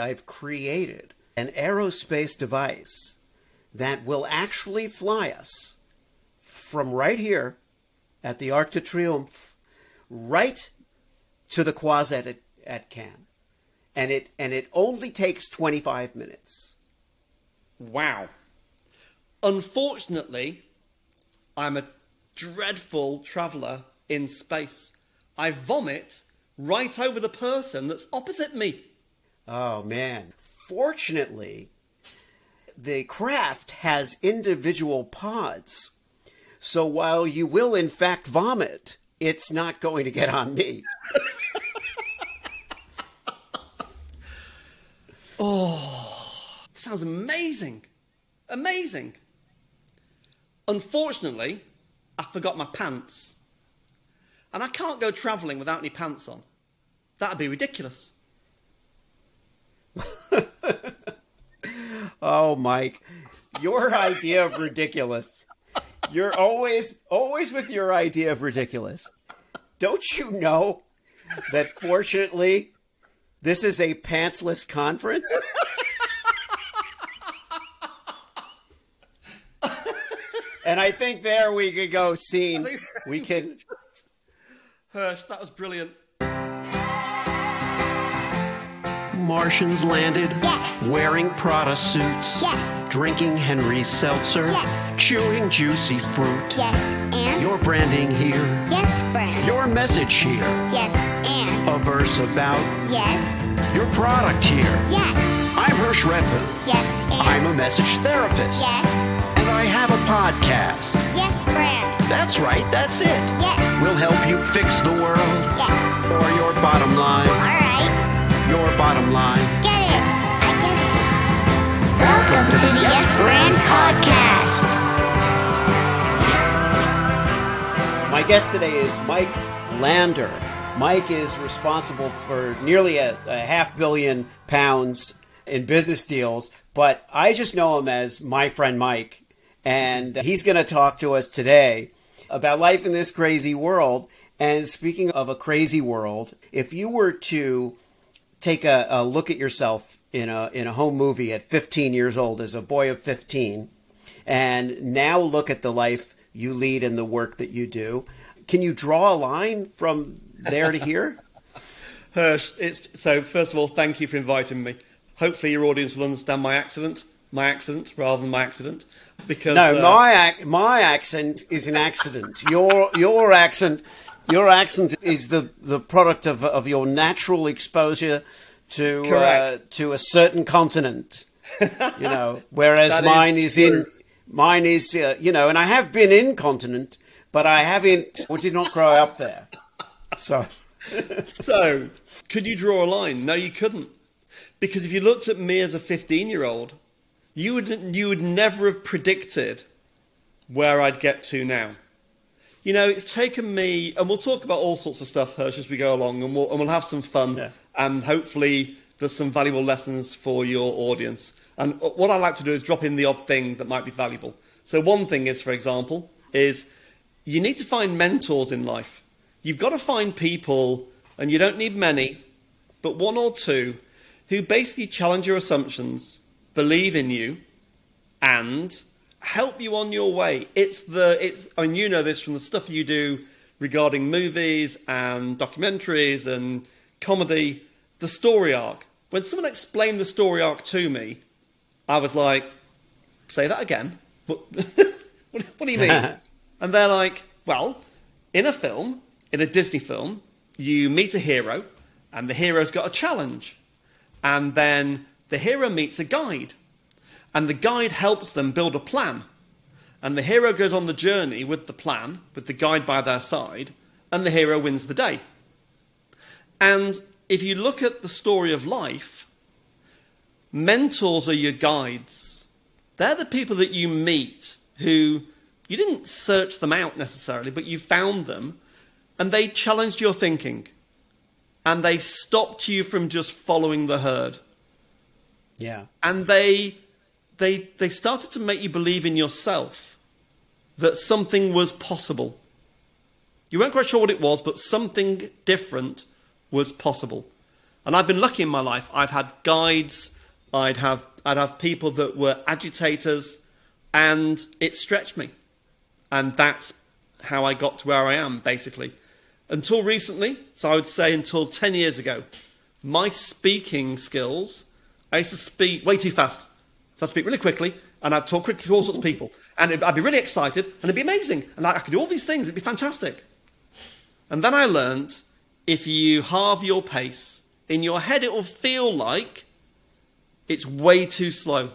I've created an aerospace device that will actually fly us from right here at the Arc de Triomphe right to the Croisette at, at Cannes. And it and it only takes 25 minutes. Wow. Unfortunately, I'm a dreadful traveller in space. I vomit right over the person that's opposite me. Oh man. Fortunately, the craft has individual pods. So while you will in fact vomit, it's not going to get on me. Oh, sounds amazing. Amazing. Unfortunately, I forgot my pants. And I can't go travelling without any pants on. That'd be ridiculous. Oh, Mike, your idea of ridiculous. You're always always with your idea of ridiculous. Don't you know that fortunately this is a pantsless conference? and I think there we could go scene. We can Hersh, that was brilliant. Martians landed. Yes. Wearing Prada suits. Yes. Drinking Henry Seltzer. Yes. Chewing juicy fruit. Yes, and Your branding here. yes, brand. Your message here. yes, and A verse about yes, your product here. yes, I'm Hersh Rephun. yes, and I'm a message therapist. yes, And I have a podcast. yes, brand. That's right, that's it. Yes, We'll help you fix the world yes. or your bottom line. Your bottom line. get it. I get it. Welcome to the Yes Brand Podcast. My guest today is Mike Lander. Mike is responsible for nearly a, a half billion pounds in business deals, but I just know him as my friend Mike. And he's going to talk to us today about life in this crazy world. And speaking of a crazy world, if you were to take a, a look at yourself in a in a home movie at 15 years old as a boy of 15 and now look at the life you lead and the work that you do can you draw a line from there to here Hersh, it's so. First of all, thank you for inviting me. Hopefully, your audience will understand my accident, my accent rather than my accident, because no uh, my ac- my accent is an accident your your accent your accent is the the product of of your natural exposure to uh, to a certain continent you know whereas mine is, in mine is uh, you know and I have been in continent but I haven't or did not grow up there so So, could you draw a line? No, you couldn't, because if you looked at me as a fifteen-year-old, you would you would never have predicted where I'd get to now. You know, it's taken me, and we'll talk about all sorts of stuff, Hersh, as we go along, and we'll and we'll have some fun, Yeah. and hopefully there's some valuable lessons for your audience. And what I like to do is drop in the odd thing that might be valuable. So one thing is, for example, is you need to find mentors in life. You've got to find people, and you don't need many, but one or two, who basically challenge your assumptions, believe in you, and help you on your way. It's the it's I mean you know this from the stuff you do regarding movies and documentaries and comedy, the story arc. When someone explained the story arc to me, I was like, say that again. What, what, what do you mean? and they're like, well, in a film, in a Disney film, you meet a hero, and the hero's got a challenge. And then the hero meets a guide, and the guide helps them build a plan. And the hero goes on the journey with the plan, with the guide by their side, and the hero wins the day. And if you look at the story of life, mentors are your guides. They're the people that you meet who you didn't search them out necessarily, but you found them and they challenged your thinking and they stopped you from just following the herd. yeah And they, they, they started to make you believe in yourself that something was possible. You weren't quite sure what it was, but something different was possible. And I've been lucky in my life. I've had guides, I'd have, I'd have people that were agitators, and it stretched me. And that's how I got to where I am, basically. Until recently, so I would say until 10 years ago, my speaking skills, I used to speak way too fast. So I'd speak really quickly, and I'd talk quickly to all sorts of people. And I'd be really excited, and it'd be amazing. And I, I could do all these things, it'd be fantastic. And then I learned if you halve your pace, in your head it will feel like it's way too slow.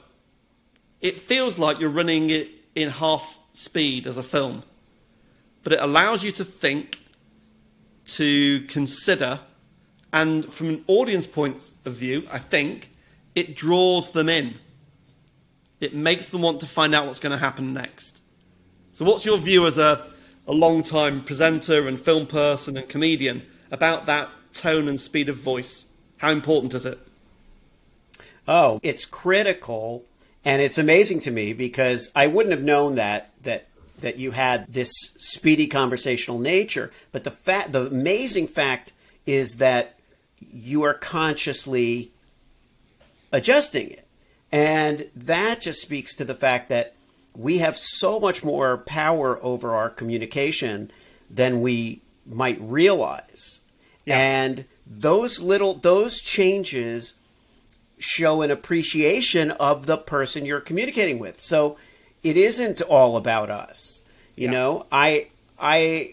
It feels like you're running it in half speed as a film. But it allows you to think, to consider, and from an audience point of view, I think, it draws them in. It makes them want to find out what's going to happen next. So, what's your view as a, a long time presenter and film person and comedian about that tone and speed of voice? How important is it? Oh, it's critical, and it's amazing to me because I wouldn't have known that that that you had this speedy conversational nature. But the fact, the amazing fact is that you are consciously adjusting it, and that just speaks to the fact that we have so much more power over our communication than we might realize. Yeah. And those little those changes show an appreciation of the person you're communicating with. So it isn't all about us. You Yeah. know, I I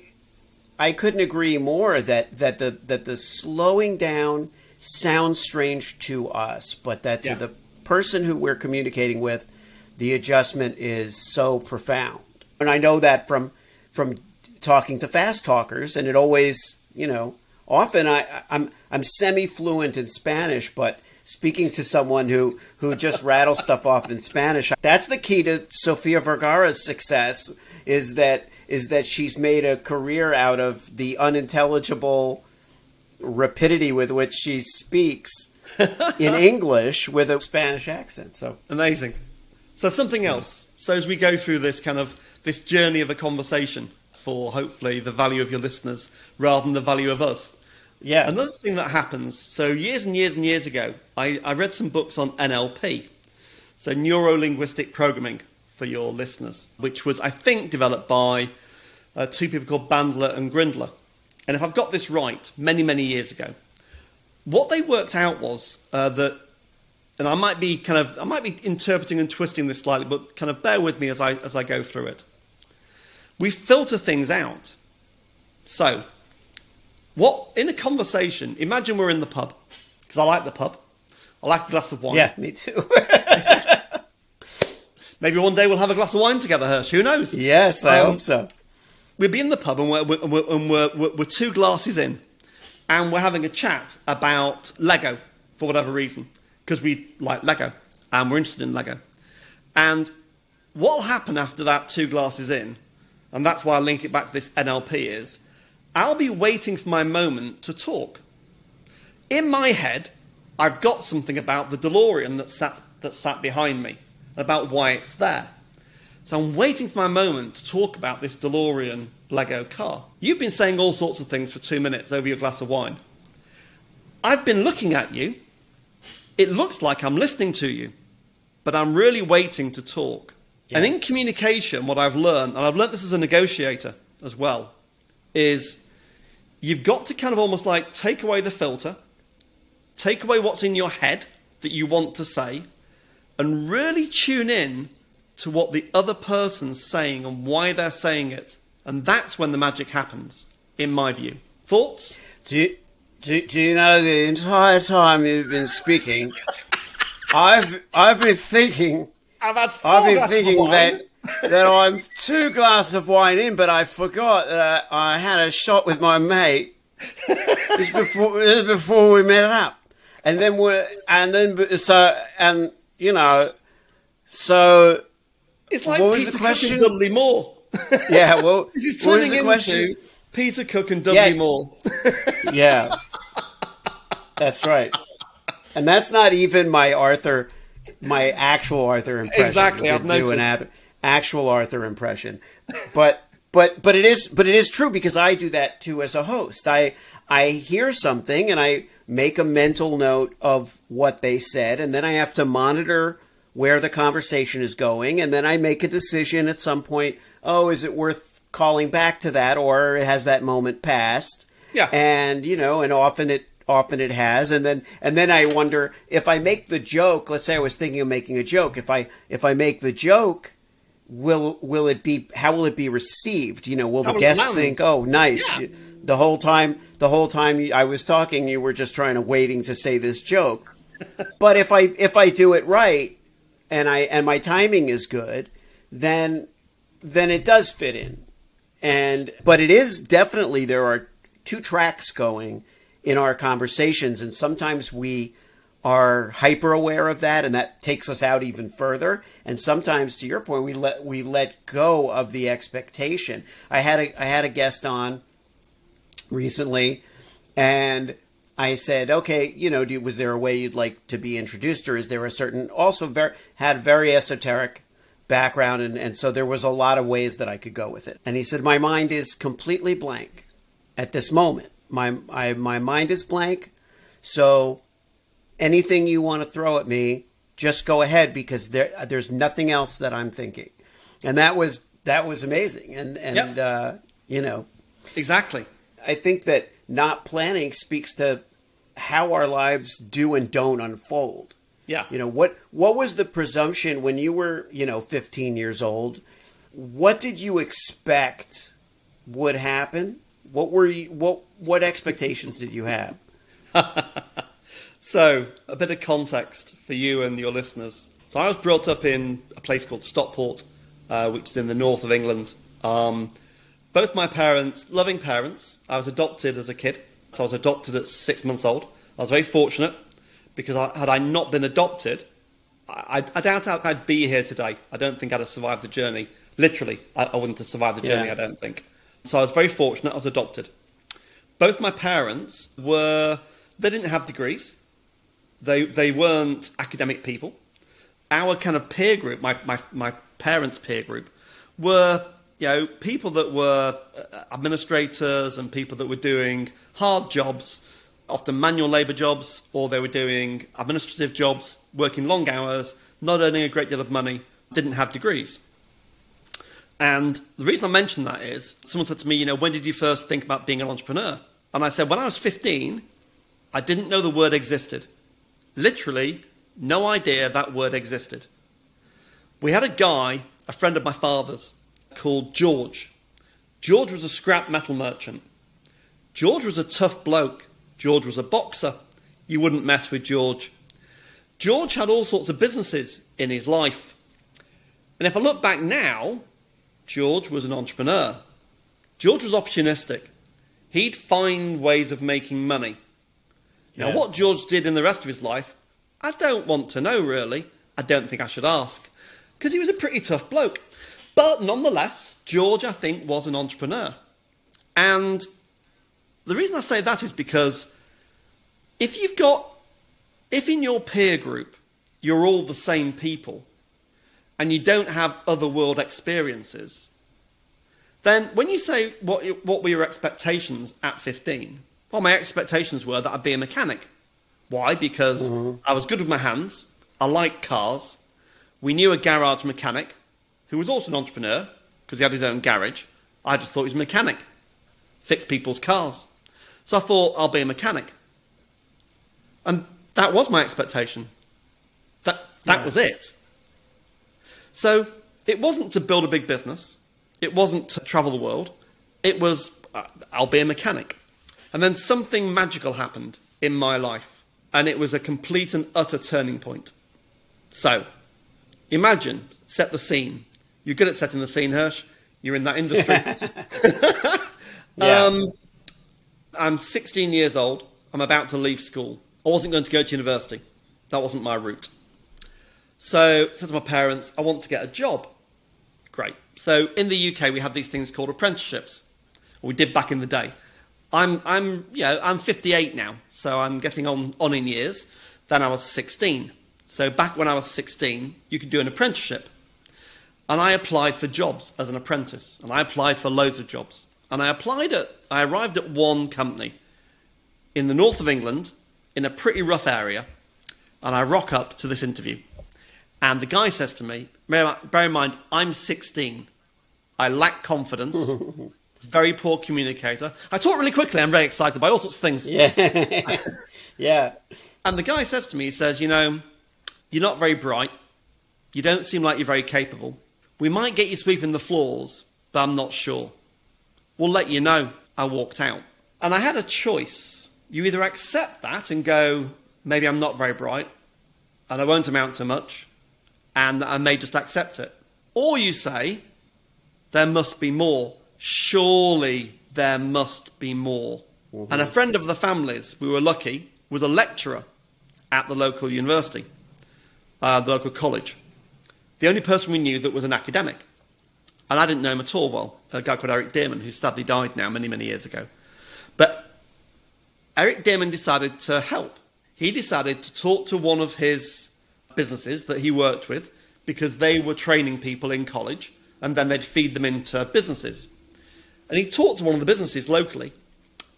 I couldn't agree more that that the that the slowing down sounds strange to us, but that Yeah. to the person who we're communicating with, the adjustment is so profound. And I know that from from talking to fast talkers, and it always, you know, often I, I'm I'm semi fluent in Spanish, but speaking to someone who who just rattles stuff off in Spanish, that's the key to Sofia Vergara's success. Is that is that she's made a career out of the unintelligible rapidity with which she speaks in English with a Spanish accent. So Amazing. So something else. So as we go through this kind of this journey of a conversation for hopefully the value of your listeners rather than the value of us. yeah, Another thing that happens, so years and years and years ago, I, I read some books on NLP, so neuro linguistic programming for your listeners, which was, I think, developed by uh, two people called Bandler and Grinder. And if I've got this right, many, many years ago, what they worked out was uh, that, and I might be kind of, I might be interpreting and twisting this slightly, but kind of bear with me as I, as I go through it. We filter things out. So, what in a conversation? Imagine we're in the pub because I like the pub. I like a glass of wine. yeah, me too. Maybe one day we'll have a glass of wine together, Hersh. Who knows? yes, I Um, hope so. We'd be in the pub and we're, we're, we're, and we're, we're, we're two glasses in, and we're having a chat about Lego for whatever reason because we like Lego and we're interested in Lego. And what'll happen after that two glasses in, and that's why I link it back to this NLP is, I'll be waiting for my moment to talk. In my head, I've got something about the DeLorean that sat, that sat behind me, about why it's there. So I'm waiting for my moment to talk about this DeLorean Lego car. You've been saying all sorts of things for two minutes over your glass of wine. I've been looking at you. It looks like I'm listening to you, but I'm really waiting to talk. And in communication, what I've learned, and I've learned this as a negotiator as well, is you've got to kind of almost like take away the filter, take away what's in your head that you want to say, and really tune in to what the other person's saying and why they're saying it. And that's when the magic happens, in my view. Thoughts? Do you, do, do you know the entire time you've been speaking, I've I've been thinking I've had four I've been thinking that that I'm two glasses of wine in, but I forgot that I had a shot with my mate just before just before we met up, and then we and then so and you know so it's like what was Peter the Cook question? and Dudley Moore. yeah well This is turning into question? Peter Cook and Dudley Yeah. Moore. Yeah, that's right. And that's not even my Arthur, my actual Arthur impression. Exactly, I've do an noticed. actual Arthur impression, but but but it is but it is true because I do that too as a host. I I hear something and I make a mental note of what they said, and then I have to monitor where the conversation is going, and then I make a decision at some point. Oh, is it worth calling back to that, or has that moment passed? Yeah. And you know, and often it often it has, and then and then I wonder if I make the joke. Let's say I was thinking of making a joke. If I if I make the joke. Will will it be? How will it be received? You know, will the guest think, "Oh, nice"? Yeah. The whole time, the whole time I was talking, you were just trying to waiting to say this joke. but if I if I do it right, and I and my timing is good, then then it does fit in. And but it is definitely there are two tracks going in our conversations, and sometimes we are hyper aware of that, and that takes us out even further. And sometimes, to your point, we let we let go of the expectation. I had a I had a guest on recently, and I said, okay, you know, do, was there a way you'd like to be introduced, or is there a certain also very had very esoteric background, and, and so there was a lot of ways that I could go with it. And he said, my mind is completely blank at this moment. My I, my mind is blank, so anything you want to throw at me, just go ahead because there there's nothing else that I'm thinking, and that was that was amazing, and and Yep. uh, you know. Exactly. I think that not planning speaks to how our lives do and don't unfold. Yeah. You know, what what was the presumption when you were, you know, 15 years old? What did you expect would happen? What were you what what expectations did you have? So, a bit of context for you and your listeners. So, I was brought up in a place called Stockport, uh, which is in the north of England. Um, both my parents, loving parents, I was adopted as a kid. So, I was adopted at six months old. I was very fortunate because I, had I not been adopted, I, I doubt I'd be here today. I don't think I'd have survived the journey. Literally, I, I wouldn't have survived the journey, Yeah. I don't think. So, I was very fortunate. I was adopted. Both my parents were, they didn't have degrees they they weren't academic people. Our kind of peer group, my, my, my parents' peer group, were you know people that were administrators and people that were doing hard jobs, often manual labour jobs, or they were doing administrative jobs, working long hours, not earning a great deal of money, didn't have degrees. And the reason I mention that is someone said to me, you know, when did you first think about being an entrepreneur? And I said, when I was 15, I didn't know the word existed. Literally, no idea that word existed. We had a guy, a friend of my father's, called George. George was a scrap metal merchant. George was a tough bloke. George was a boxer. You wouldn't mess with George. George had all sorts of businesses in his life. And if I look back now, George was an entrepreneur. George was opportunistic. He'd find ways of making money. Now, Yeah. what George did in the rest of his life, I don't want to know really. I don't think I should ask. Because he was a pretty tough bloke. But nonetheless, George, I think, was an entrepreneur. And the reason I say that is because if you've got, if in your peer group you're all the same people and you don't have other world experiences, then when you say what, what were your expectations at 15, well, my expectations were that I'd be a mechanic. Why? Because mm-hmm. I was good with my hands, I liked cars, we knew a garage mechanic who was also an entrepreneur because he had his own garage. I just thought he was a mechanic, fixed people's cars. So I thought I'll be a mechanic. And that was my expectation. That, that Yeah. was it. So it wasn't to build a big business. It wasn't to travel the world. It was, uh, I'll be a mechanic. And then something magical happened in my life. And it was a complete and utter turning point. So, imagine, set the scene. You're good at setting the scene, Hersh. You're in that industry. Yeah. Um, I'm 16 years old. I'm about to leave school. I wasn't going to go to university. That wasn't my route. So I said to my parents, I want to get a job. Great. So in the UK, we have these things called apprenticeships. We did back in the day. I'm, I'm, you know, I'm 58 now, so I'm getting on, on in years. Then I was 16. So back when I was 16, you could do an apprenticeship. And I applied for jobs as an apprentice. And I applied for loads of jobs. And I applied at, I arrived at one company in the north of England in a pretty rough area, and I rock up to this interview. And the guy says to me, bear in mind, I'm 16. I lack confidence, very poor communicator. I talk really quickly, I'm very excited by all sorts of things. Yeah. yeah. And the guy says to me, he says, You know, you're not very bright. You don't seem like you're very capable. We might get you sweeping the floors, but I'm not sure. We'll let you know. I walked out. And I had a choice. You either accept that and go, Maybe I'm not very bright, and I won't amount to much, and I may just accept it. Or you say, There must be more. Surely there must be more. And a friend of the family's, we were lucky, was a lecturer at the local university, uh, the local college. The only person we knew that was an academic. And I didn't know him at all well, a guy called Eric Dearman, who sadly died now many, many years ago. But Eric Dearman decided to help. He decided to talk to one of his businesses that he worked with because they were training people in college and then they'd feed them into businesses. And he talked to one of the businesses locally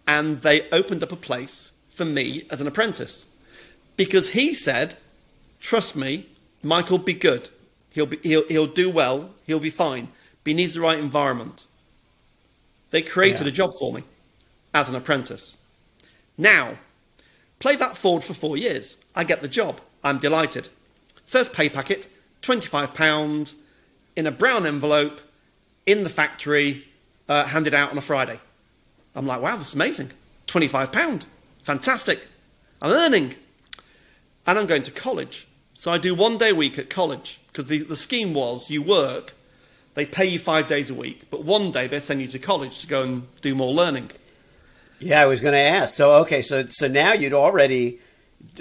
and they opened up a place for me as an apprentice because he said, Trust me, Michael, be good. He'll, be, he'll, he'll do well, he'll be fine, but he needs the right environment. They created Yeah. a job for me as an apprentice. Now, play that forward for four years. I get the job. I'm delighted. First pay packet, £25 in a brown envelope in the factory, uh, handed out on a Friday. I'm like, wow, this is amazing. £25. Fantastic. I'm earning. And I'm going to college. So I do one day a week at college because the, the scheme was you work, they pay you five days a week, but one day they send you to college to go and do more learning. Yeah, I was going to ask. So okay, so so now you'd already,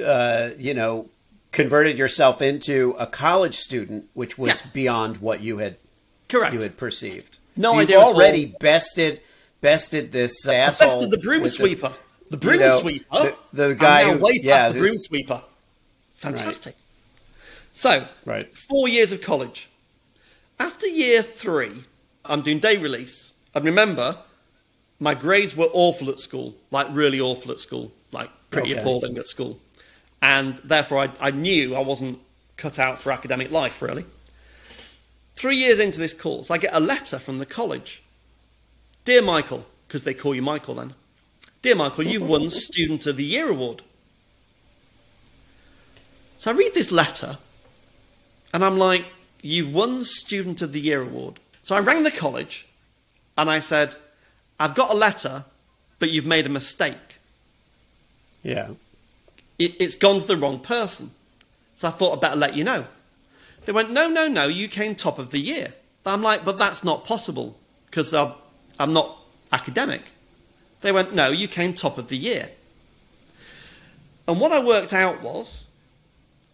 uh, you know, converted yourself into a college student, which was Yeah. beyond what you had Correct. you had perceived. No So idea You've at all. already bested bested this asshole. Bested the broom sweeper. The broom know, sweeper. the- the guy who- way past yeah, the the- broom sweeper. Fantastic. So, Right. four years of college. After year three, I'm doing day release. And remember, my grades were awful at school, like really awful at school, like pretty Okay. appalling at school. And therefore, I, I knew I wasn't cut out for academic life, really. Three years into this course, I get a letter from the college. Dear Michael, because they call you Michael then. Dear Michael, you've won Student of the Year award. So I read this letter and I'm like, You've won Student of the Year award. So I rang the college and I said, I've got a letter, but you've made a mistake. Yeah. It, it's gone to the wrong person. So I thought I'd better let you know. They went, No, no, no, you came top of the year. But I'm like, But that's not possible because I'm, I'm not academic. They went, No, you came top of the year. And what I worked out was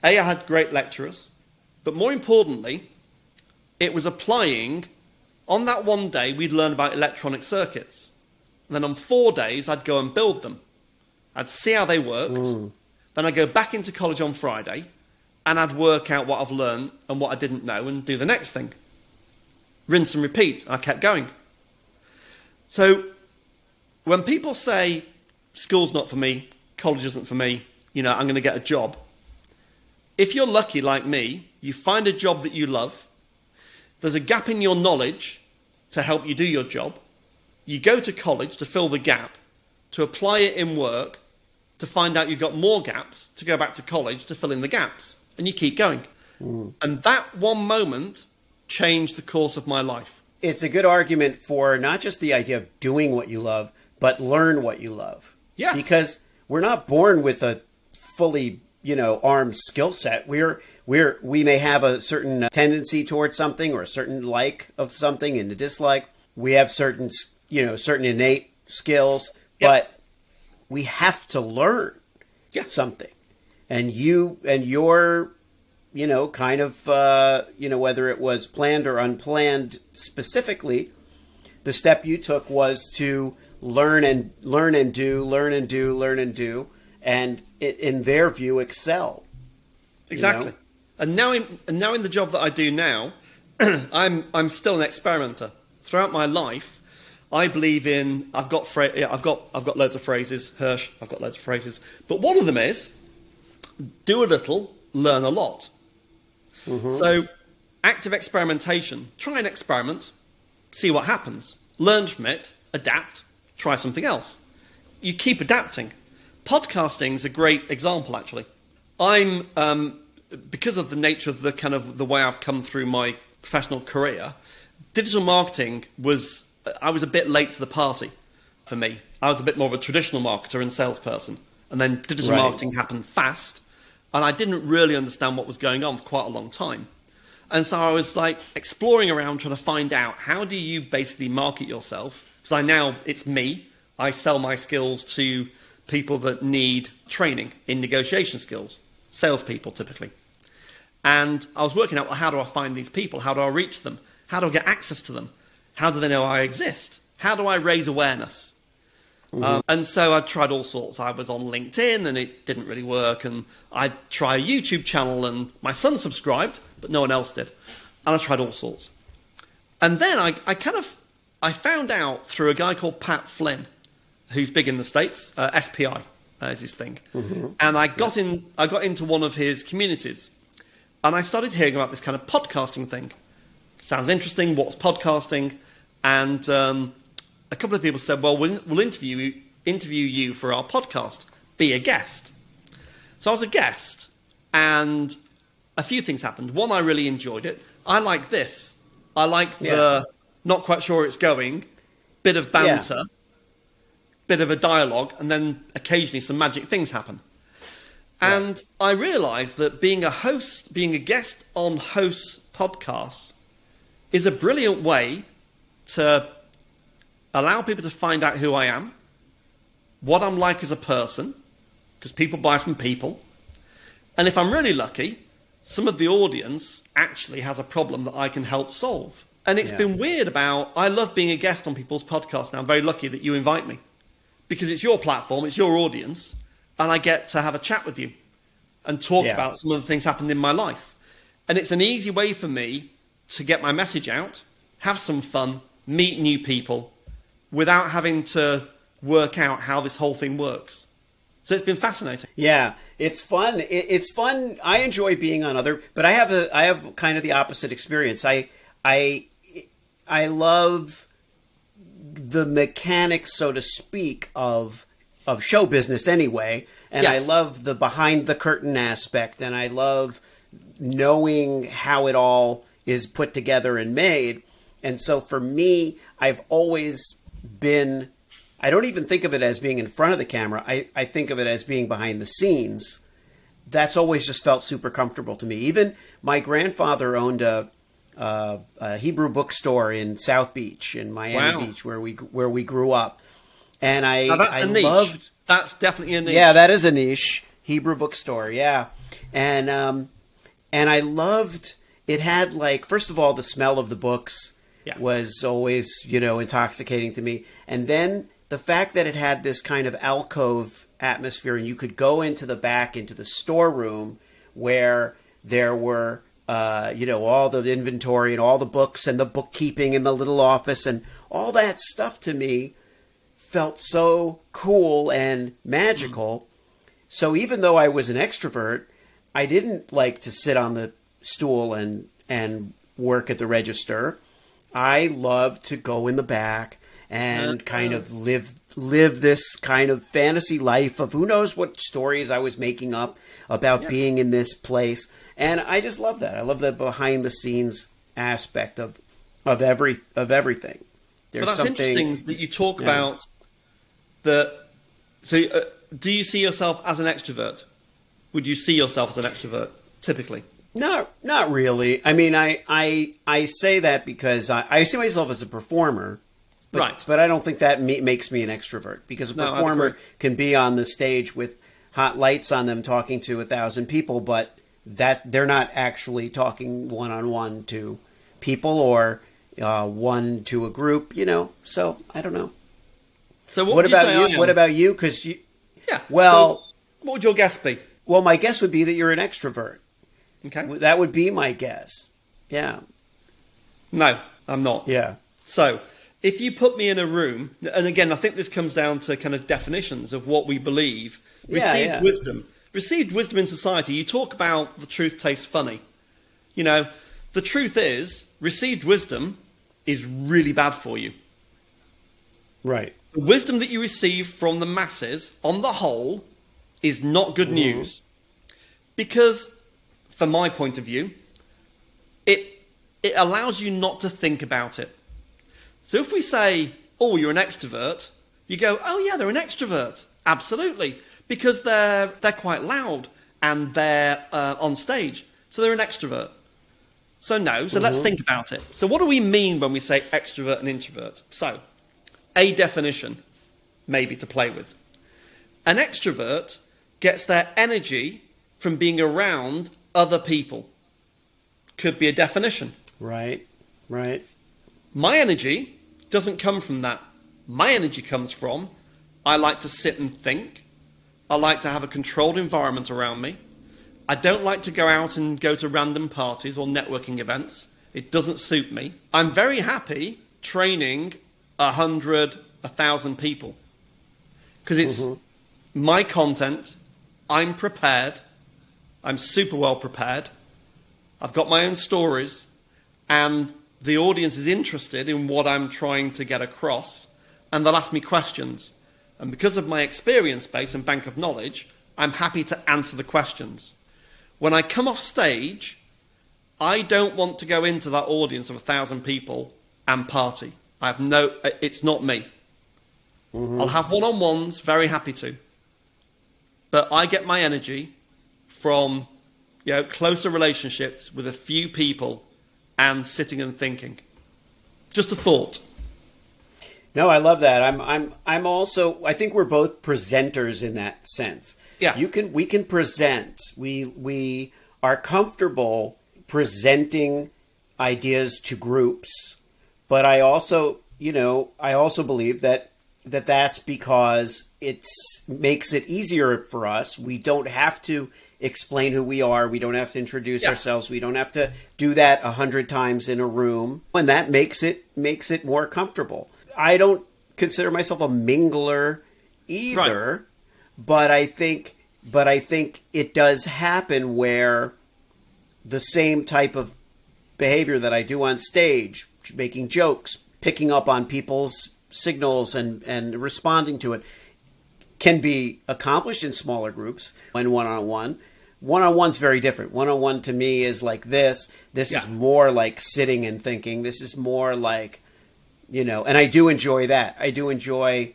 A, I had great lecturers, but more importantly, it was applying. On that one day, we'd learn about electronic circuits. And then on four days, I'd go and build them. I'd see how they worked. Mm. Then I'd go back into college on Friday and I'd work out what I've learned and what I didn't know and do the next thing. Rinse and repeat. I kept going. So when people say school's not for me, college isn't for me, you know, I'm going to get a job. If you're lucky like me, you find a job that you love, there's a gap in your knowledge to help you do your job. You go to college to fill the gap, to apply it in work, to find out you've got more gaps, to go back to college to fill in the gaps. And you keep going. Hmm. And that one moment changed the course of my life. It's a good argument for not just the idea of doing what you love, but learn what you love. Yeah. Because we're not born with a fully, you know, armed skill set. We're we're we may have a certain tendency towards something or a certain like of something and a dislike. We have certain, you know, certain innate skills, Yeah. but we have to learn Yeah. something. And you and your you know, kind of, uh, you know, whether it was planned or unplanned specifically, the step you took was to learn and learn and do, learn and do, learn and do, and in their view, excel. Exactly. know? And now, in, and now in the job that I do now, I'm I'm still an experimenter. Throughout my life, I believe in. I've got phra- yeah, I've got I've got loads of phrases. Hersh, I've got loads of phrases. But one of them is do a little, learn a lot. Mm-hmm. So active experimentation. Try an experiment, see what happens. Learn from it, adapt, try something else. You keep adapting. Podcasting is a great example, actually. I'm um, because of the nature of the kind of the way I've come through my professional career. Digital marketing was I was a bit late to the party for me. I was a bit more of a traditional marketer and salesperson, and then digital Right. marketing happened fast, and I didn't really understand what was going on for quite a long time. And so I was like exploring around trying to find out how do you basically market yourself? Because I now, it's me. I sell my skills to people that need training in negotiation skills, salespeople typically. And I was working out well, how do I find these people? How do I reach them? How do I get access to them? How do they know I exist? How do I raise awareness? Um, and so I tried all sorts. I was on LinkedIn and it didn't really work. And I tried a YouTube channel and my son subscribed, but no one else did. And I tried all sorts. And then I, I kind of I found out through a guy called Pat Flynn, who's big in the states. Uh, SPI uh, is his thing. And I got in. I got into one of his communities, and I started hearing about this kind of podcasting thing. Sounds interesting. What's podcasting? And um, a couple of people said, "Well, we'll, we'll interview you, interview you for our podcast. Be a guest." So I was a guest, and a few things happened. One, I really enjoyed it. I like this. I like the Yeah. not quite sure it's going, bit of banter, bit of a dialogue, and then occasionally some magic things happen. And I realised that being a host, being a guest on hosts' podcasts, is a brilliant way to allow people to find out who I am, what I'm like as a person, because people buy from people. And if I'm really lucky, some of the audience actually has a problem that I can help solve. And it's Yeah. been weird about, I love being a guest on people's podcasts now. I'm very lucky that you invite me because it's your platform, it's your audience, and I get to have a chat with you and talk Yeah. about some of the things happened in my life. And it's an easy way for me to get my message out, have some fun, meet new people without having to work out how this whole thing works. So it's been fascinating. Yeah, it's fun. It's fun. I enjoy being on other, but I have a I have kind of the opposite experience. I I I love the mechanics, so to speak, of of show business anyway, and I love the behind the curtain aspect, and I love knowing how it all is put together and made. And so for me, I've always been I don't even think of it as being in front of the camera. I, I think of it as being behind the scenes. That's always just felt super comfortable to me. Even my grandfather owned a, uh, a Hebrew bookstore in South Beach, in Miami Wow. Beach, where we where we grew up. And I I loved That's definitely a niche. yeah, that is a niche Hebrew bookstore. Yeah, and um, and I loved it. Had like first of all, the smell of the books Yeah. was always you know intoxicating to me, and then the fact that it had this kind of alcove atmosphere, and you could go into the back into the storeroom where there were. Uh, you know all the inventory and all the books and the bookkeeping in the little office and all that stuff to me felt so cool and magical. So even though I was an extrovert, I didn't like to sit on the stool and and work at the register. I loved to go in the back and kind of live live this kind of fantasy life of who knows what stories I was making up about being in this place. And I just love that. I love the behind the scenes aspect of of every of everything. There's But that's something interesting that you talk Yeah. about the. So, uh, do you see yourself as an extrovert? Would you see yourself as an extrovert typically? Not not really. I mean, I I I say that because I, I see myself as a performer, but, Right. But I don't think that me, makes me an extrovert because a No, performer can be on the stage with hot lights on them, talking to a thousand people, but that they're not actually talking one on one to people or uh, one to a group. You know, so I don't know. So, what, What, you about you? What about you? Because you, Yeah. Well- So what would your guess be? well, my guess would be that you're an extrovert. Okay. That would be my guess. Yeah. No, I'm not. Yeah. So, if you put me in a room, and again, I think this comes down to kind of definitions of what we believe. Yeah, Received yeah. wisdom. Received wisdom in society, you talk about the truth tastes funny. You know, the truth is, received wisdom is really bad for you. Right. The wisdom that you receive from the masses, on the whole, is not good mm-hmm. news. Because, from my point of view, it, it allows you not to think about it. So if we say, oh, you're an extrovert, you go, oh, yeah, they're an extrovert. Absolutely. Because they're, they're quite loud and they're uh, on stage. So they're an extrovert. So no, so let's think about it. So what do we mean when we say extrovert and introvert? So, a definition, maybe to play with. An extrovert gets their energy from being around other people. Could be a definition. Right. Right. My energy doesn't come from that. My energy comes from I like to sit and think. I like to have a controlled environment around me. I don't like to go out and go to random parties or networking events. It doesn't suit me. I'm very happy training a hundred, a thousand people because it's mm-hmm. my content. I'm prepared. I'm super well prepared. I've got my own stories, and the audience is interested in what I'm trying to get across, and they'll ask me questions. And because of my experience base and bank of knowledge, I'm happy to answer the questions. When I come off stage, I don't want to go into that audience of a thousand people and party. I have no, it's not me. Mm-hmm. I'll have one on ones, very happy to. But I get my energy from you know, closer relationships with a few people and sitting and thinking. Just a thought. No, I love that. I'm I'm I'm also I think we're both presenters in that sense. Yeah. You can we can present. We we are comfortable presenting ideas to groups, but I also, you know, I also believe that that that's because it makes it easier for us. We don't have to explain who we are. We don't have to introduce Yeah. ourselves. We don't have to do that a hundred times in a room, and that makes it makes it more comfortable. I don't consider myself a mingler either, but I think but I think it does happen where the same type of behavior that I do on stage, making jokes, picking up on people's signals and, and responding to it, can be accomplished in smaller groups and one on one. One on one's very different. One on one to me is like this. This is more like sitting and thinking. This is more like, you know, and I do enjoy that. I do enjoy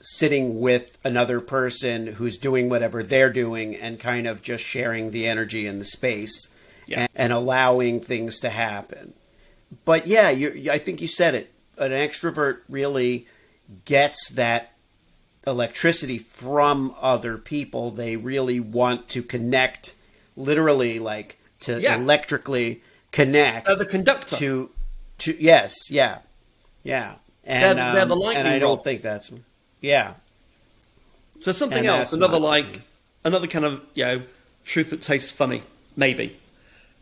sitting with another person who's doing whatever they're doing and kind of just sharing the energy and the space Yeah. and, and allowing things to happen. But yeah, you, I think you said it. An extrovert really gets that electricity from other people. They really want to connect, literally, like to Yeah. electrically connect As a conductor. to to yes, yeah, yeah. And They're- they're the um, lightning and I don't rod. think that's yeah. So something And else, another not- like, another kind of, you know, truth that tastes funny, maybe.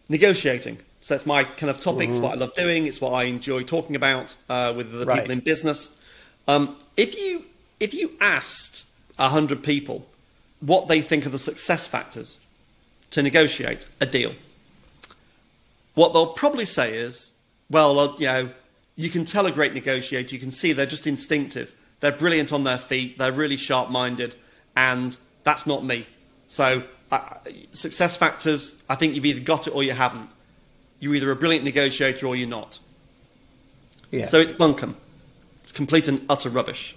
Negotiating. So it's my kind of topic. It's what I love doing. It's what I enjoy talking about uh, with the Right. people in business. Um, if you if you asked hundred people what they think are the success factors to negotiate a deal, what they'll probably say is, well, uh, you know, you can tell a great negotiator, you can see they're just instinctive. They're brilliant on their feet, they're really sharp minded, and that's not me. So, uh, success factors, I think you've either got it or you haven't. You're either a brilliant negotiator or you're not. Yeah. So it's bunkum. It's complete and utter rubbish.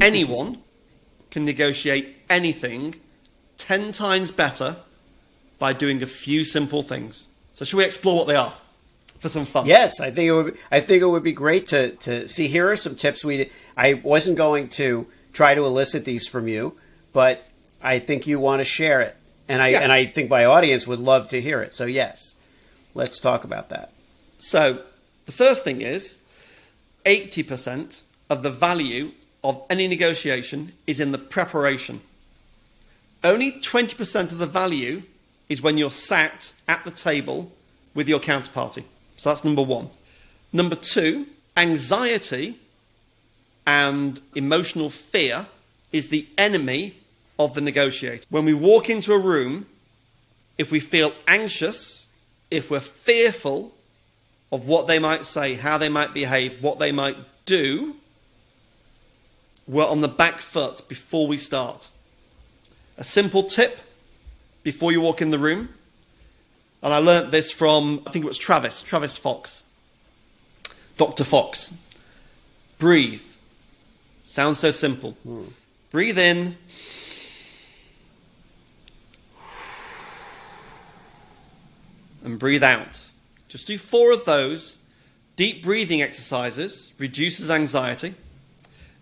Anyone can negotiate anything ten times better by doing a few simple things. So should we explore what they are for some fun? Yes, I think it would. I think it would be great to to see. Here are some tips. We I wasn't going to try to elicit these from you, but I think you want to share it, and I Yeah. and I think my audience would love to hear it. So yes, let's talk about that. So the first thing is 80% of the value of any negotiation is in the preparation. Only 20% of the value is when you're sat at the table with your counterparty. So that's number one. Number two, anxiety and emotional fear is the enemy of the negotiator. When we walk into a room, if we feel anxious, if we're fearful of what they might say, how they might behave, what they might do, we're on the back foot before we start. A simple tip before you walk in the room, and I learnt this from, I think it was Travis, Travis Fox, Dr. Fox. Breathe. Sounds so simple. Hmm. Breathe in. And breathe out. Just do four of those. Deep breathing exercises reduces anxiety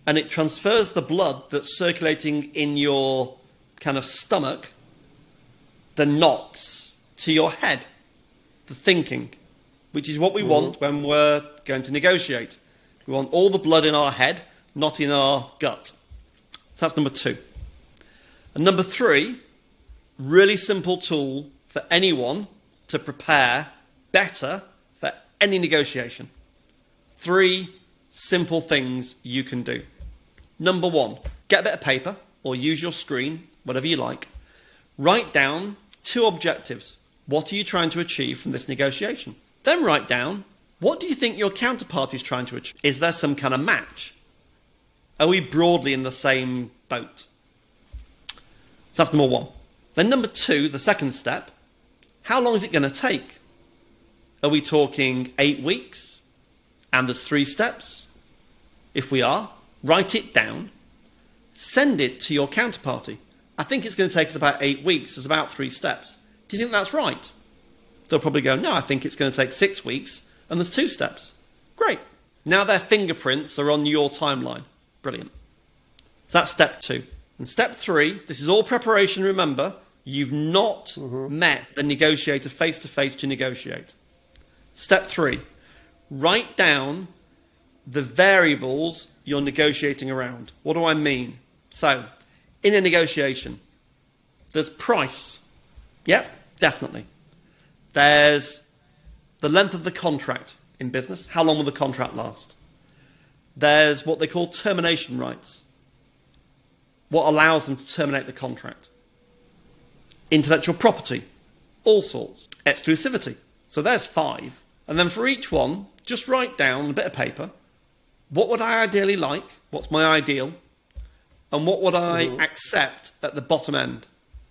and it transfers the blood that's circulating in your kind of stomach, the knots, to your head, the thinking, which is what we want mm-hmm. when we're going to negotiate. We want all the blood in our head, not in our gut. So that's number two. And number three, really simple tool for anyone to prepare better for any negotiation. Three simple things you can do. Number one, get a bit of paper or use your screen, whatever you like. Write down two objectives. What are you trying to achieve from this negotiation? Then write down what do you think your counterpart is trying to achieve? Is there some kind of match? Are we broadly in the same boat? So that's number one. Then, number two, the second step, how long is it going to take? Are we talking eight weeks and there's three steps? If we are, write it down, send it to your counterparty. I think it's going to take us about eight weeks. There's about three steps. Do you think that's right? They'll probably go, no, I think it's going to take six weeks and there's two steps. Great. Now their fingerprints are on your timeline. Brilliant. So that's step two. And step three, this is all preparation, remember. You've not mm-hmm. met the negotiator face to face to negotiate. Step three, write down the variables you're negotiating around. What do I mean? So, in a negotiation, there's price. Yep, definitely. There's the length of the contract in business. How long will the contract last? There's what they call termination rights. What allows them to terminate the contract? Intellectual property, all sorts. Exclusivity. So there's five. And then for each one, just write down on a bit of paper. What would I ideally like? What's my ideal? And what would I mm-hmm. accept at the bottom end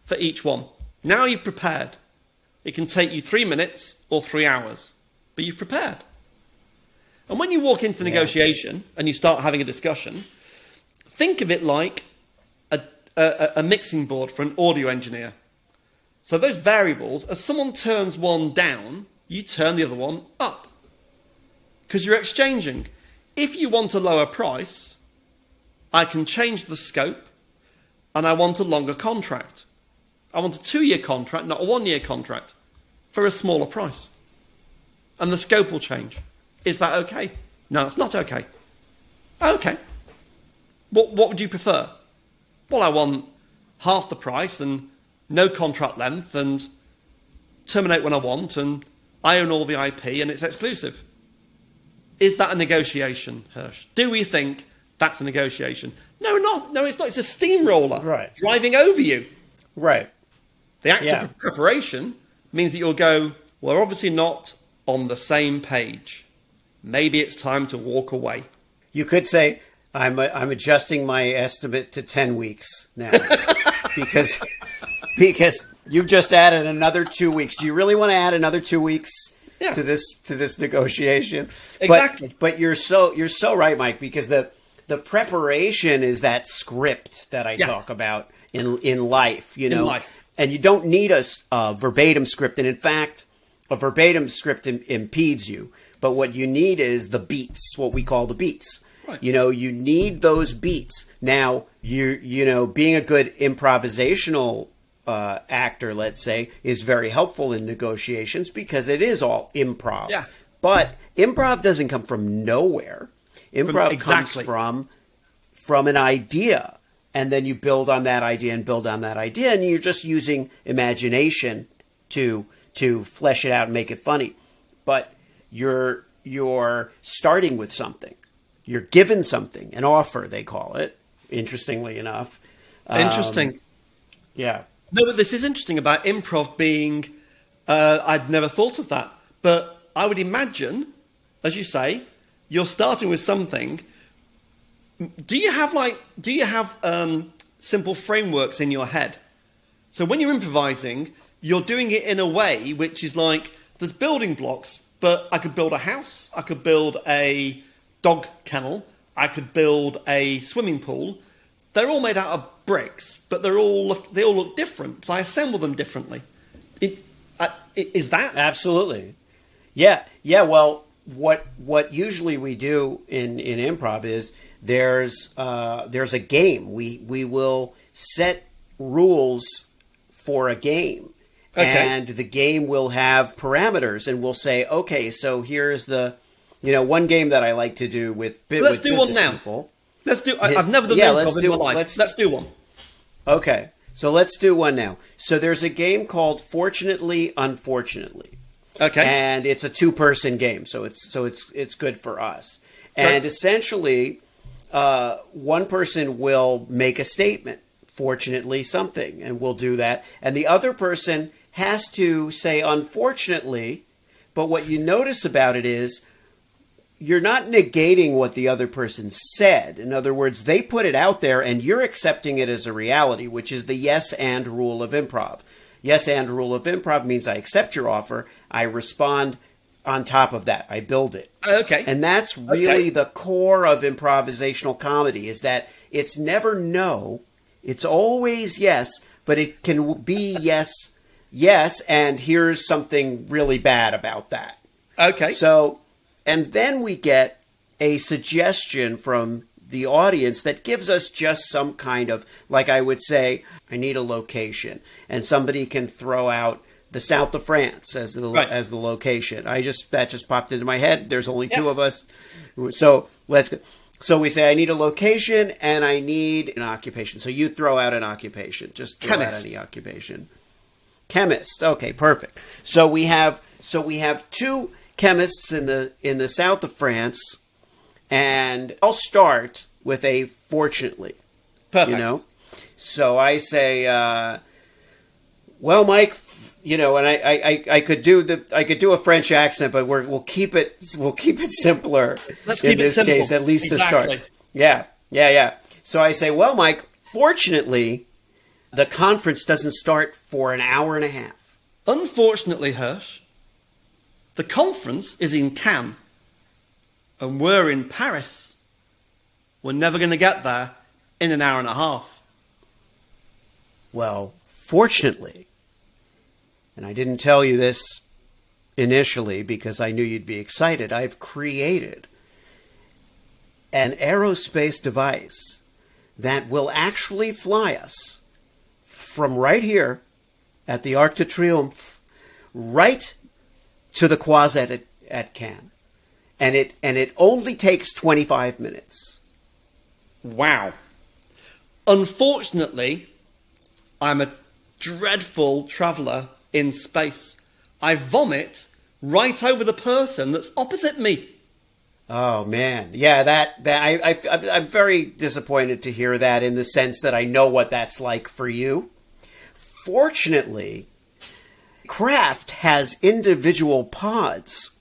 for each one? Now you've prepared. It can take you three minutes or three hours, but you've prepared. And when you walk into the negotiation and you start having a discussion, think of it like a, a, a mixing board for an audio engineer. So those variables, as someone turns one down, you turn the other one up because you're exchanging. If you want a lower price, I can change the scope and I want a longer contract. I want a two year contract, not a one year contract, for a smaller price. And the scope will change. Is that okay? No, it's not okay. Okay. What, what would you prefer? Well, I want half the price and no contract length and terminate when I want and I own all the IP and it's exclusive. Is that a negotiation, Hersh? Do we think that's a negotiation? No, not. No, it's not. It's a steamroller Right. driving over you. Right. The act Yeah. of preparation means that you'll go, well, we're obviously not on the same page. Maybe it's time to walk away. You could say, I'm, I'm adjusting my estimate to 10 weeks now because, because you've just added another two weeks. Do you really want to add another two weeks Yeah. to this, to this negotiation? Exactly. But, but you're so, you're so right, Mike, because the, the preparation is that script that I Yeah. talk about in, in life, you know, life. And you don't need a verbatim script. And in fact, a verbatim script Im- impedes you. But what you need is the beats, what we call the beats. Right. You know, you need those beats. Now, you you know, being a good improvisational uh, actor, let's say, is very helpful in negotiations because it is all improv. Yeah. But improv doesn't come from nowhere. Improv exactly. comes from from an idea and then you build on that idea and build on that idea and you're just using imagination to to flesh it out and make it funny but you're you're starting with something. You're given something, an offer, they call it, interestingly enough. Um, Interesting. Yeah. No, but this is interesting about improv being. Uh, I'd never thought of that, but I would imagine, as you say, you're starting with something. Do you have like? Do you have um, simple frameworks in your head? So when you're improvising, you're doing it in a way which is like there's building blocks, but I could build a house, I could build a dog kennel, I could build a swimming pool. They're all made out of bricks, but they're all look, they all look different because I assemble them differently. It, uh, that Absolutely. Yeah, yeah. Well, what what usually we do in in improv is there's uh, there's a game. We we will set rules for a game, Okay. and the game will have parameters, and we'll say, okay, so here's the you know one game that I like to do with Let's with do one now. people. Let's do. I, I've never done yeah, let's in do- my life. let's- let's do one. Okay, so let's do one now. So there's a game called Fortunately, Unfortunately. Okay. and it's a two-person game, so it's so it's it's good for us. And Right. essentially, uh, one person will make a statement, fortunately something, and we'll do that, and the other person has to say unfortunately. But what you notice about it is you're not negating what the other person said. In other words, they put it out there and you're accepting it as a reality, which is the yes and rule of improv. Yes and rule of improv means I accept your offer, I respond on top of that, I build it. Oh, okay. And that's really Okay. the core of improvisational comedy is that it's never no, it's always yes, but it can be yes, yes, and here's something really bad about that. okay. So, and then we get a suggestion from the audience that gives us just some kind of, like I would say, I need a location, and somebody can throw out the south of France as the Right. as the location. I just that just popped into my head. There's only two of us, so let's go. So we say I need a location and I need an occupation. So you throw out an occupation. Just throw Chemist. out any occupation chemist. Okay, perfect. So we have so we have two chemists in the in the south of France, and I'll start with a fortunately. Perfect. You know, so I say, uh, well, Mike, you know, and I, I, I- could do the I could do a French accent, but we're, we'll keep it we'll keep it simpler. Let's in keep it this simple. case, at least to start. Yeah, yeah, yeah. So I say, well, Mike, fortunately, the conference doesn't start for an hour and a half. Unfortunately, Hersh, the conference is in Cannes, and we're in Paris. We're never going to get there in an hour and a half. Well, fortunately, and I didn't tell you this initially because I knew you'd be excited, I've created an aerospace device that will actually fly us from right here at the Arc de Triomphe right to the Croisette at, at Cannes. And it and it only takes 25 minutes. Wow. Unfortunately, I'm a dreadful traveller in space. I vomit right over the person that's opposite me. Oh man, yeah, that that I, I I'm very disappointed to hear that in the sense that I know what that's like for you. Fortunately, Craft has individual pods,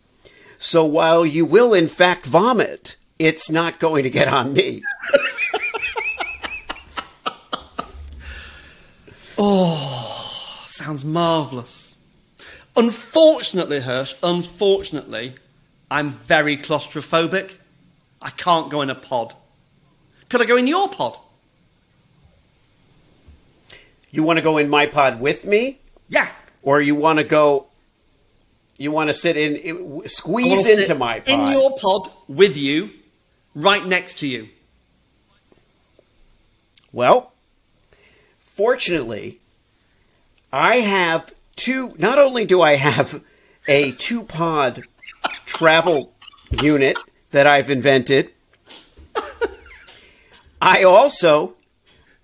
so while you will in fact vomit, it's not going to get on me. Sounds marvellous. Unfortunately, Hersh, unfortunately, I'm very claustrophobic. I can't go in a pod. Could I go in your pod? You want to go in my pod with me, Yeah. or you want to go? You want to sit in, squeeze into my pod? In your pod with you, right next to you. Well, fortunately, I have two. Not only do I have a two pod travel unit that I've invented, I also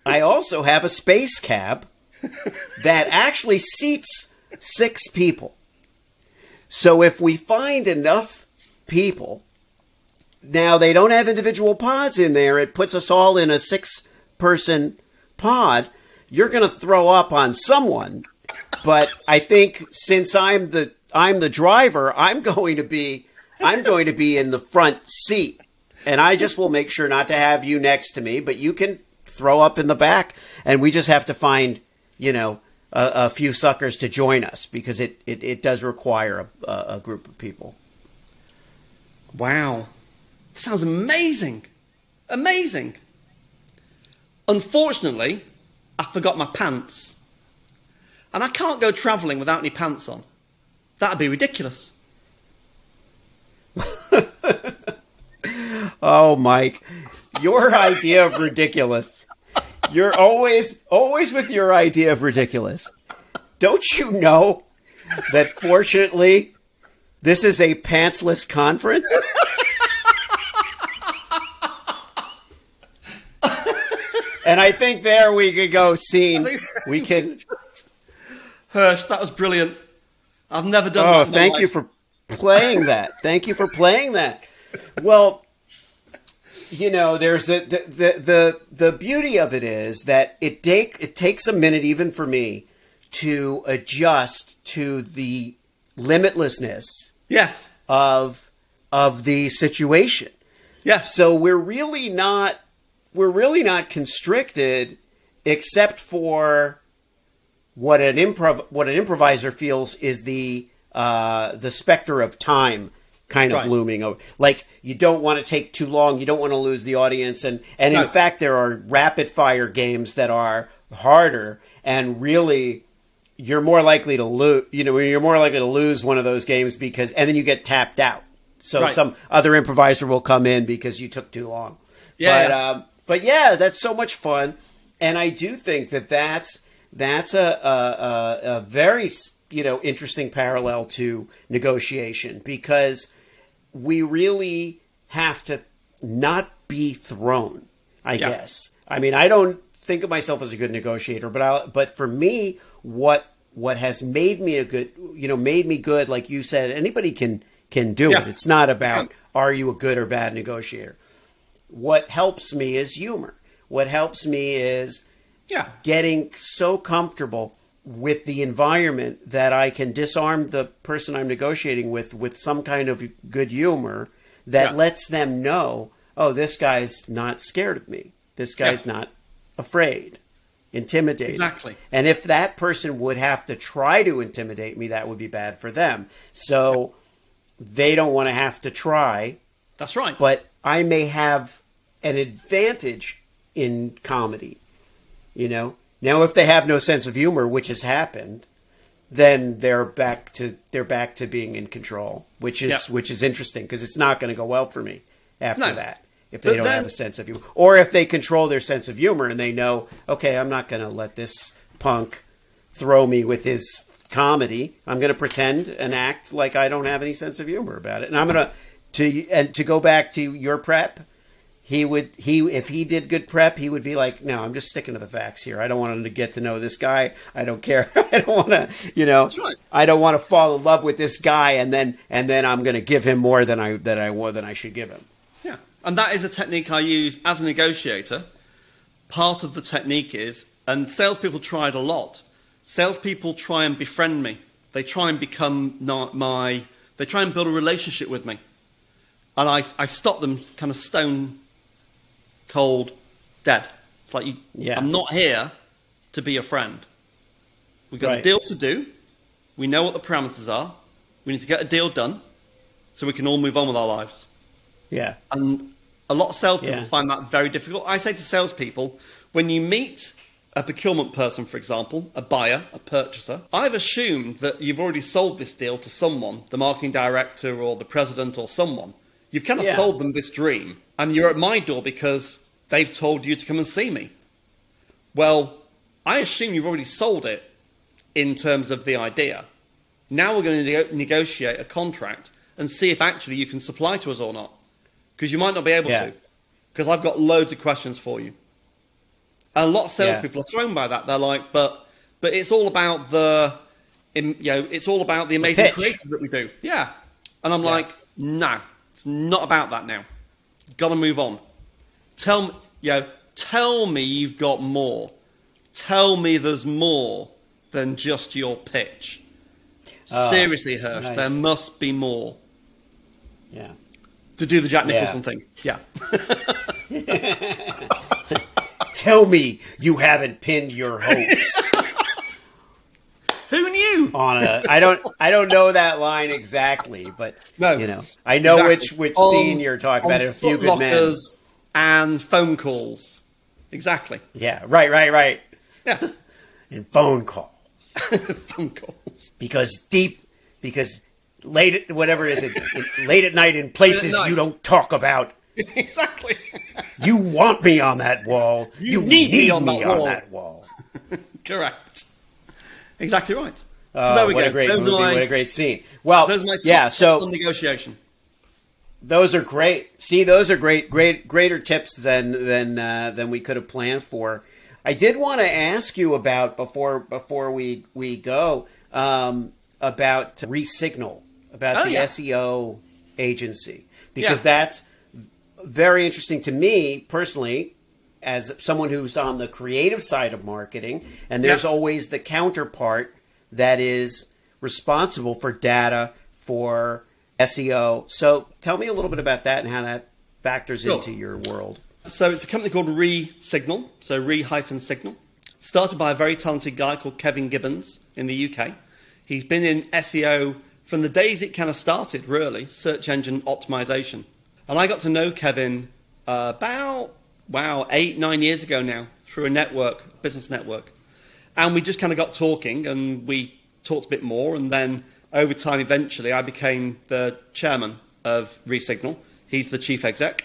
I also have a space cab that actually seats six people. So if we find enough people. Now they don't have individual pods in there. It puts us all in a six person pod. You're going to throw up on someone. But I think since I'm the I'm the driver, I'm going to be I'm going to be in the front seat. And I just will make sure not to have you next to me, but you can throw up in the back and we just have to find, you know, a, a few suckers to join us because it, it, it does require a, a group of people. Wow. Sounds amazing. Amazing. Unfortunately, I forgot my pants. And I can't go travelling without any pants on. That'd be ridiculous. Oh, Mike, your idea of ridiculous. You're always, always with your idea of ridiculous. Don't you know that fortunately this is a pantsless conference? and I think there we could go scene. We can. Hersh, that was brilliant. I've never done that. Oh, thank you for playing that. Thank you for playing that. Well, you know, there's a, the, the the the beauty of it is that it take it takes a minute even for me to adjust to the limitlessness Yes. of of the situation. Yes. So we're really not we're really not constricted except for what an improv what an improviser feels is the uh, the specter of time kind of Right. looming over. Like you don't want to take too long, you don't want to lose the audience, and and in fact there are rapid fire games that are harder and really you're more likely to lose. You know, you're more likely to lose one of those games because, and then you get tapped out. So Right. some other improviser will come in because you took too long. Yeah, But, yeah. Um, but yeah, that's so much fun, and I do think that that's that's a a, a, very you know interesting parallel to negotiation because we really have to not be thrown. I Yeah. guess. I mean, I don't think of myself as a good negotiator, but I, but for me, what what has made me a good, you know, made me good, like you said, anybody can can do Yeah. it. It's not about are you a good or bad negotiator. What helps me is humor. What helps me is Yeah. getting so comfortable with the environment that I can disarm the person I'm negotiating with with some kind of good humor that Yeah. lets them know, oh, this guy's not scared of me. This guy's Yeah. not afraid, intimidated. Exactly. And if that person would have to try to intimidate me, that would be bad for them. So they don't want to have to try That's right. but I may have an advantage in comedy. You know, now if they have no sense of humor, which has happened, then they're back to they're back to being in control, which is which is interesting because it's not going to go well for me after No. that if they But don't then- have a sense of humor, or if they control their sense of humor and they know, okay, I'm not going to let this punk throw me with his comedy. I'm going to pretend and act like I don't have any sense of humor about it, and I'm going to to and to go back to your prep. He would he if he did good prep, he would be like, no, I'm just sticking to the facts here. I don't want him to get to know this guy. I don't care. I don't want to, you know, right. I don't want to fall in love with this guy, and then and then I'm going to give him more than I that I than I should give him. Yeah. And that is a technique I use as a negotiator. Part of the technique is, and salespeople try it a lot. Salespeople try and befriend me. They try and become not my. They try and build a relationship with me, and I, I stop them kind of stone cold, dead. It's like you, Yeah. I'm not here to be a friend. We've got a deal to do. We know what the parameters are. We need to get a deal done, so we can all move on with our lives. Yeah, And a lot of salespeople Yeah. find that very difficult. I say to salespeople, when you meet a procurement person, for example, a buyer, a purchaser, I've assumed that you've already sold this deal to someone, the marketing director or the president or someone. You've kind of Yeah. sold them this dream, and you're at my door because they've told you to come and see me. Well, I assume you've already sold it in terms of the idea. Now we're going to negotiate a contract and see if actually you can supply to us or not. Because you might not be able Yeah. to. Because I've got loads of questions for you. And a lot of salespeople are thrown by that. They're like, but but it's all about the, im- you know, it's all about the amazing pitch. creative that we do. Yeah. And I'm Yeah. like, no, It's not about that now. Got to move on. Tell me, you know, tell me you've got more. Tell me there's more than just your pitch. Oh, Seriously, Hersh, nice. there must be more. Yeah. To do the Jack Yeah. Nicholson thing. Yeah. Tell me you haven't pinned your hopes? on a. I don't. I don't know that line exactly, but No. you know, I know Exactly. which which On- scene you're talking about. A few good men. And phone calls. Exactly. Yeah. Right. Right. Right. Yeah. And phone calls phone calls. because deep because late at whatever it is it, late at night in places night. you don't talk about. exactly. You want me on that wall. You, need, me on, that wall. that wall. Correct. Exactly right. So Oh, there we what go. a great those movie! my, what a great scene. Well, those my yeah. So on negotiation. Those are great. See, those are great, great, greater tips than than uh, than we could have planned for. I did want to ask you about before before we we go um, about Resignal about Oh, the yeah. SEO agency because Yeah. that's very interesting to me personally as someone who's on the creative side of marketing and there's Yeah. always the counterpart that is responsible for data for SEO. So tell me a little bit about that and how that factors Sure. into your world. So it's a company called Re-Signal, so Re-Signal, started by a very talented guy called Kevin Gibbons in the UK. He's been in SEO from the days it kind of started, really, search engine optimization. And I got to know Kevin uh, about, wow, eight, nine years ago now through a network, business network. And we just kind of got talking and we talked a bit more. And then over time, eventually, I became the chairman of Resignal. He's the chief exec.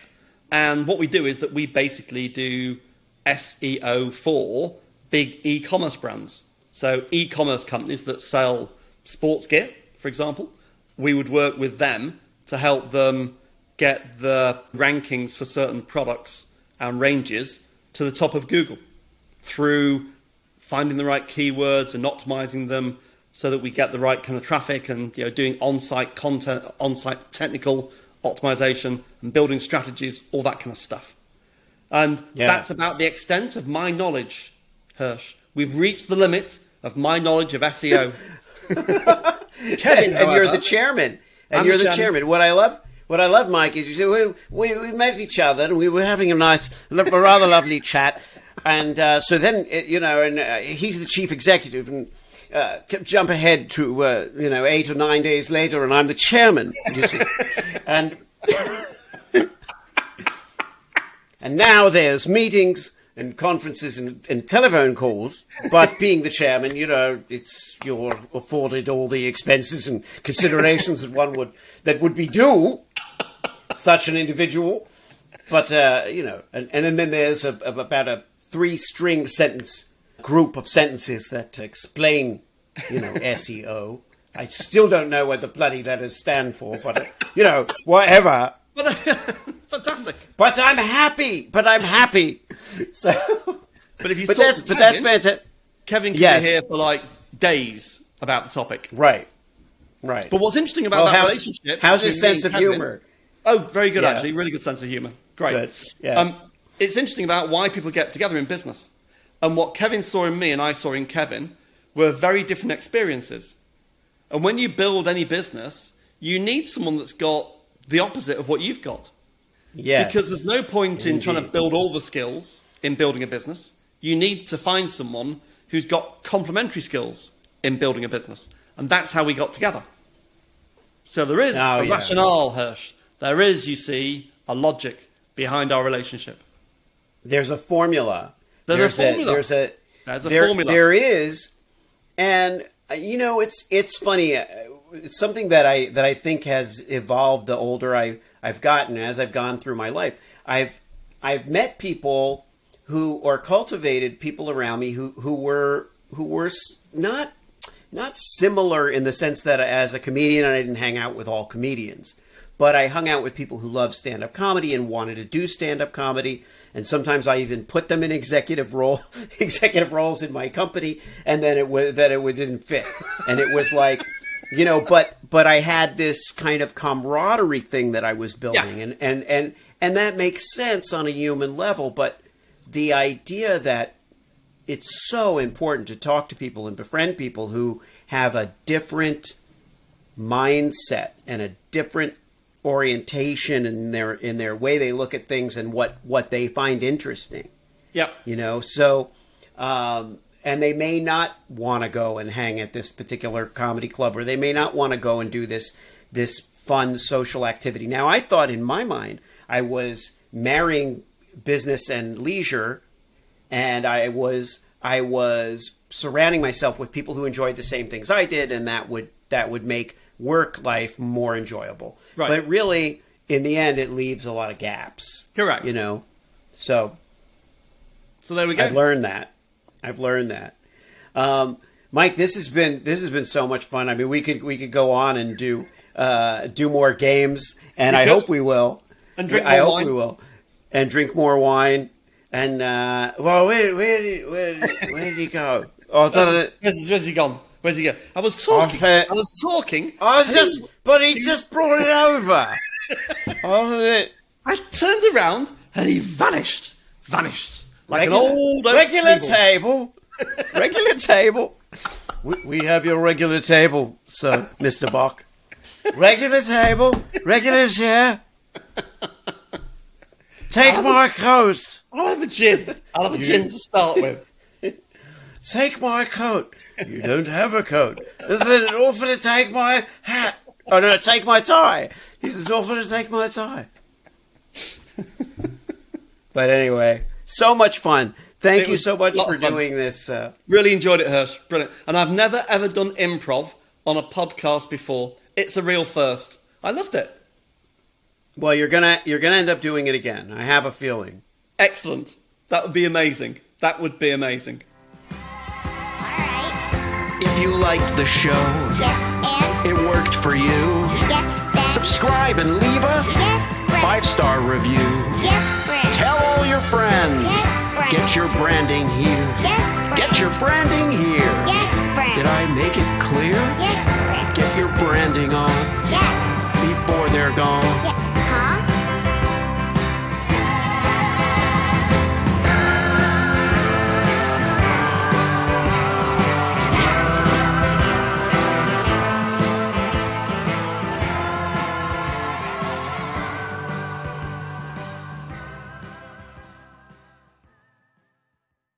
And what we do is that we basically do SEO for big e commerce brands. So, e commerce companies that sell sports gear, for example, we would work with them to help them get the rankings for certain products and ranges to the top of Google through finding the right keywords and optimizing them so that we get the right kind of traffic and you know doing on-site content on-site technical optimization and building strategies all that kind of stuff and Yeah. that's about the extent of my knowledge hersh we've reached the limit of my knowledge of seo kevin and you're the chairman. And I'm you're the the chairman. chairman. What I love, what I love, Mike, is you say we we, we met each other and we were having a nice, a rather lovely chat, and uh, so then uh, you know, and uh, he's the chief executive, and uh, jump ahead to uh, you know eight or nine days later, and I'm the chairman. You see, and and now there's meetings and conferences and, and telephone calls. But being the chairman, you know, it's you're afforded all the expenses and considerations that one would that would be due such an individual. But uh, you know, and, and then, then there's a, a- about a three-string sentence group of sentences that explain, you know, SEO. I still don't know what the bloody letters stand for, but uh, you know, whatever. But, fantastic But I'm happy. But I'm happy. So, but if you but that's to but that's fantastic. kevin can Yes. be here for like days about the topic Right, right. But what's interesting about Well, that how's- relationship? how's his sense of Kevin- humor? Oh, very good, Yeah. actually. Really good sense of humor. Great. Good, yeah. Um, it's interesting about why people get together in business. And what Kevin saw in me and I saw in Kevin were very different experiences. And when you build any business, you need someone that's got the opposite of what you've got. Yes, Because there's no point in trying to build all the skills in building a business. You need to find someone who's got complementary skills in building a business. And that's how we got together. So there is Oh, a yeah. rationale, Hersh. There is, you see, a logic behind our relationship. There's a formula. There's a formula. there's a There's a there, formula. There is, and uh, you know it's it's funny. uh, It's something that I that I think has evolved the older I I've gotten as I've gone through my life. I've I've met people who or cultivated people around me who who were who were not not similar in the sense that as a comedian I didn't hang out with all comedians, but I hung out with people who loved stand up comedy and wanted to do stand up comedy. And sometimes I even put them in executive role, executive roles in my company, and then it was that it didn't fit, and it was like, you know, but but I had this kind of camaraderie thing that I was building, Yeah. and and and and that makes sense on a human level. But the idea that it's so important to talk to people and befriend people who have a different mindset and a different orientation in their in their way they look at things and what what they find interesting Yep. you know so um, and they may not want to go and hang at this particular comedy club or they may not want to go and do this this fun social activity now i thought in my mind i was marrying business and leisure and i was i was surrounding myself with people who enjoyed the same things i did and that would that would make work life more enjoyable Right. but really in the end it leaves a lot of gaps Correct. you know so So there we go. I've learned that. I've learned that. Um, Mike, this has been this has been so much fun. I mean, we could we could go on and do uh, do more games, and We I could. hope we will. And drink I hope wine. we will, and drink more wine. And uh, well, where where did, where, where did he go? Oh, I thought it- Where's, where's he gone? Where's he go? I was talking. I was talking. I was just, but he just brought it over. oh, it, I turned around and he vanished. Vanished. Like regular, an old oak regular table. table, regular table. We, we have your regular table, sir, Mister Bach. Regular table, regular chair. Take my coat. I'll have a gin. I'll have a gin to start with. Take my coat. You don't have a coat. Then offer to take my hat. Oh no, take my tie. He says offer to take my tie. but anyway, so much fun. Thank It you so much for doing this. Uh, Really enjoyed it, Hersh. Brilliant. And I've never ever done improv on a podcast before. It's a real first. I loved it. well, you're gonna you're gonna end up doing it again. I have a feeling. Excellent. That would be amazing. That would be amazing. If you liked the show, Yes, and? it worked for you, Yes, subscribe and leave a Yes, five star review. Yes, friend. Tell all your friends. Yes, friend. Get your branding here. Yes, friend. Get your branding here. Yes, friend. Did I make it clear? Yes, friend. Get your branding on Yes. before they're gone. Yes.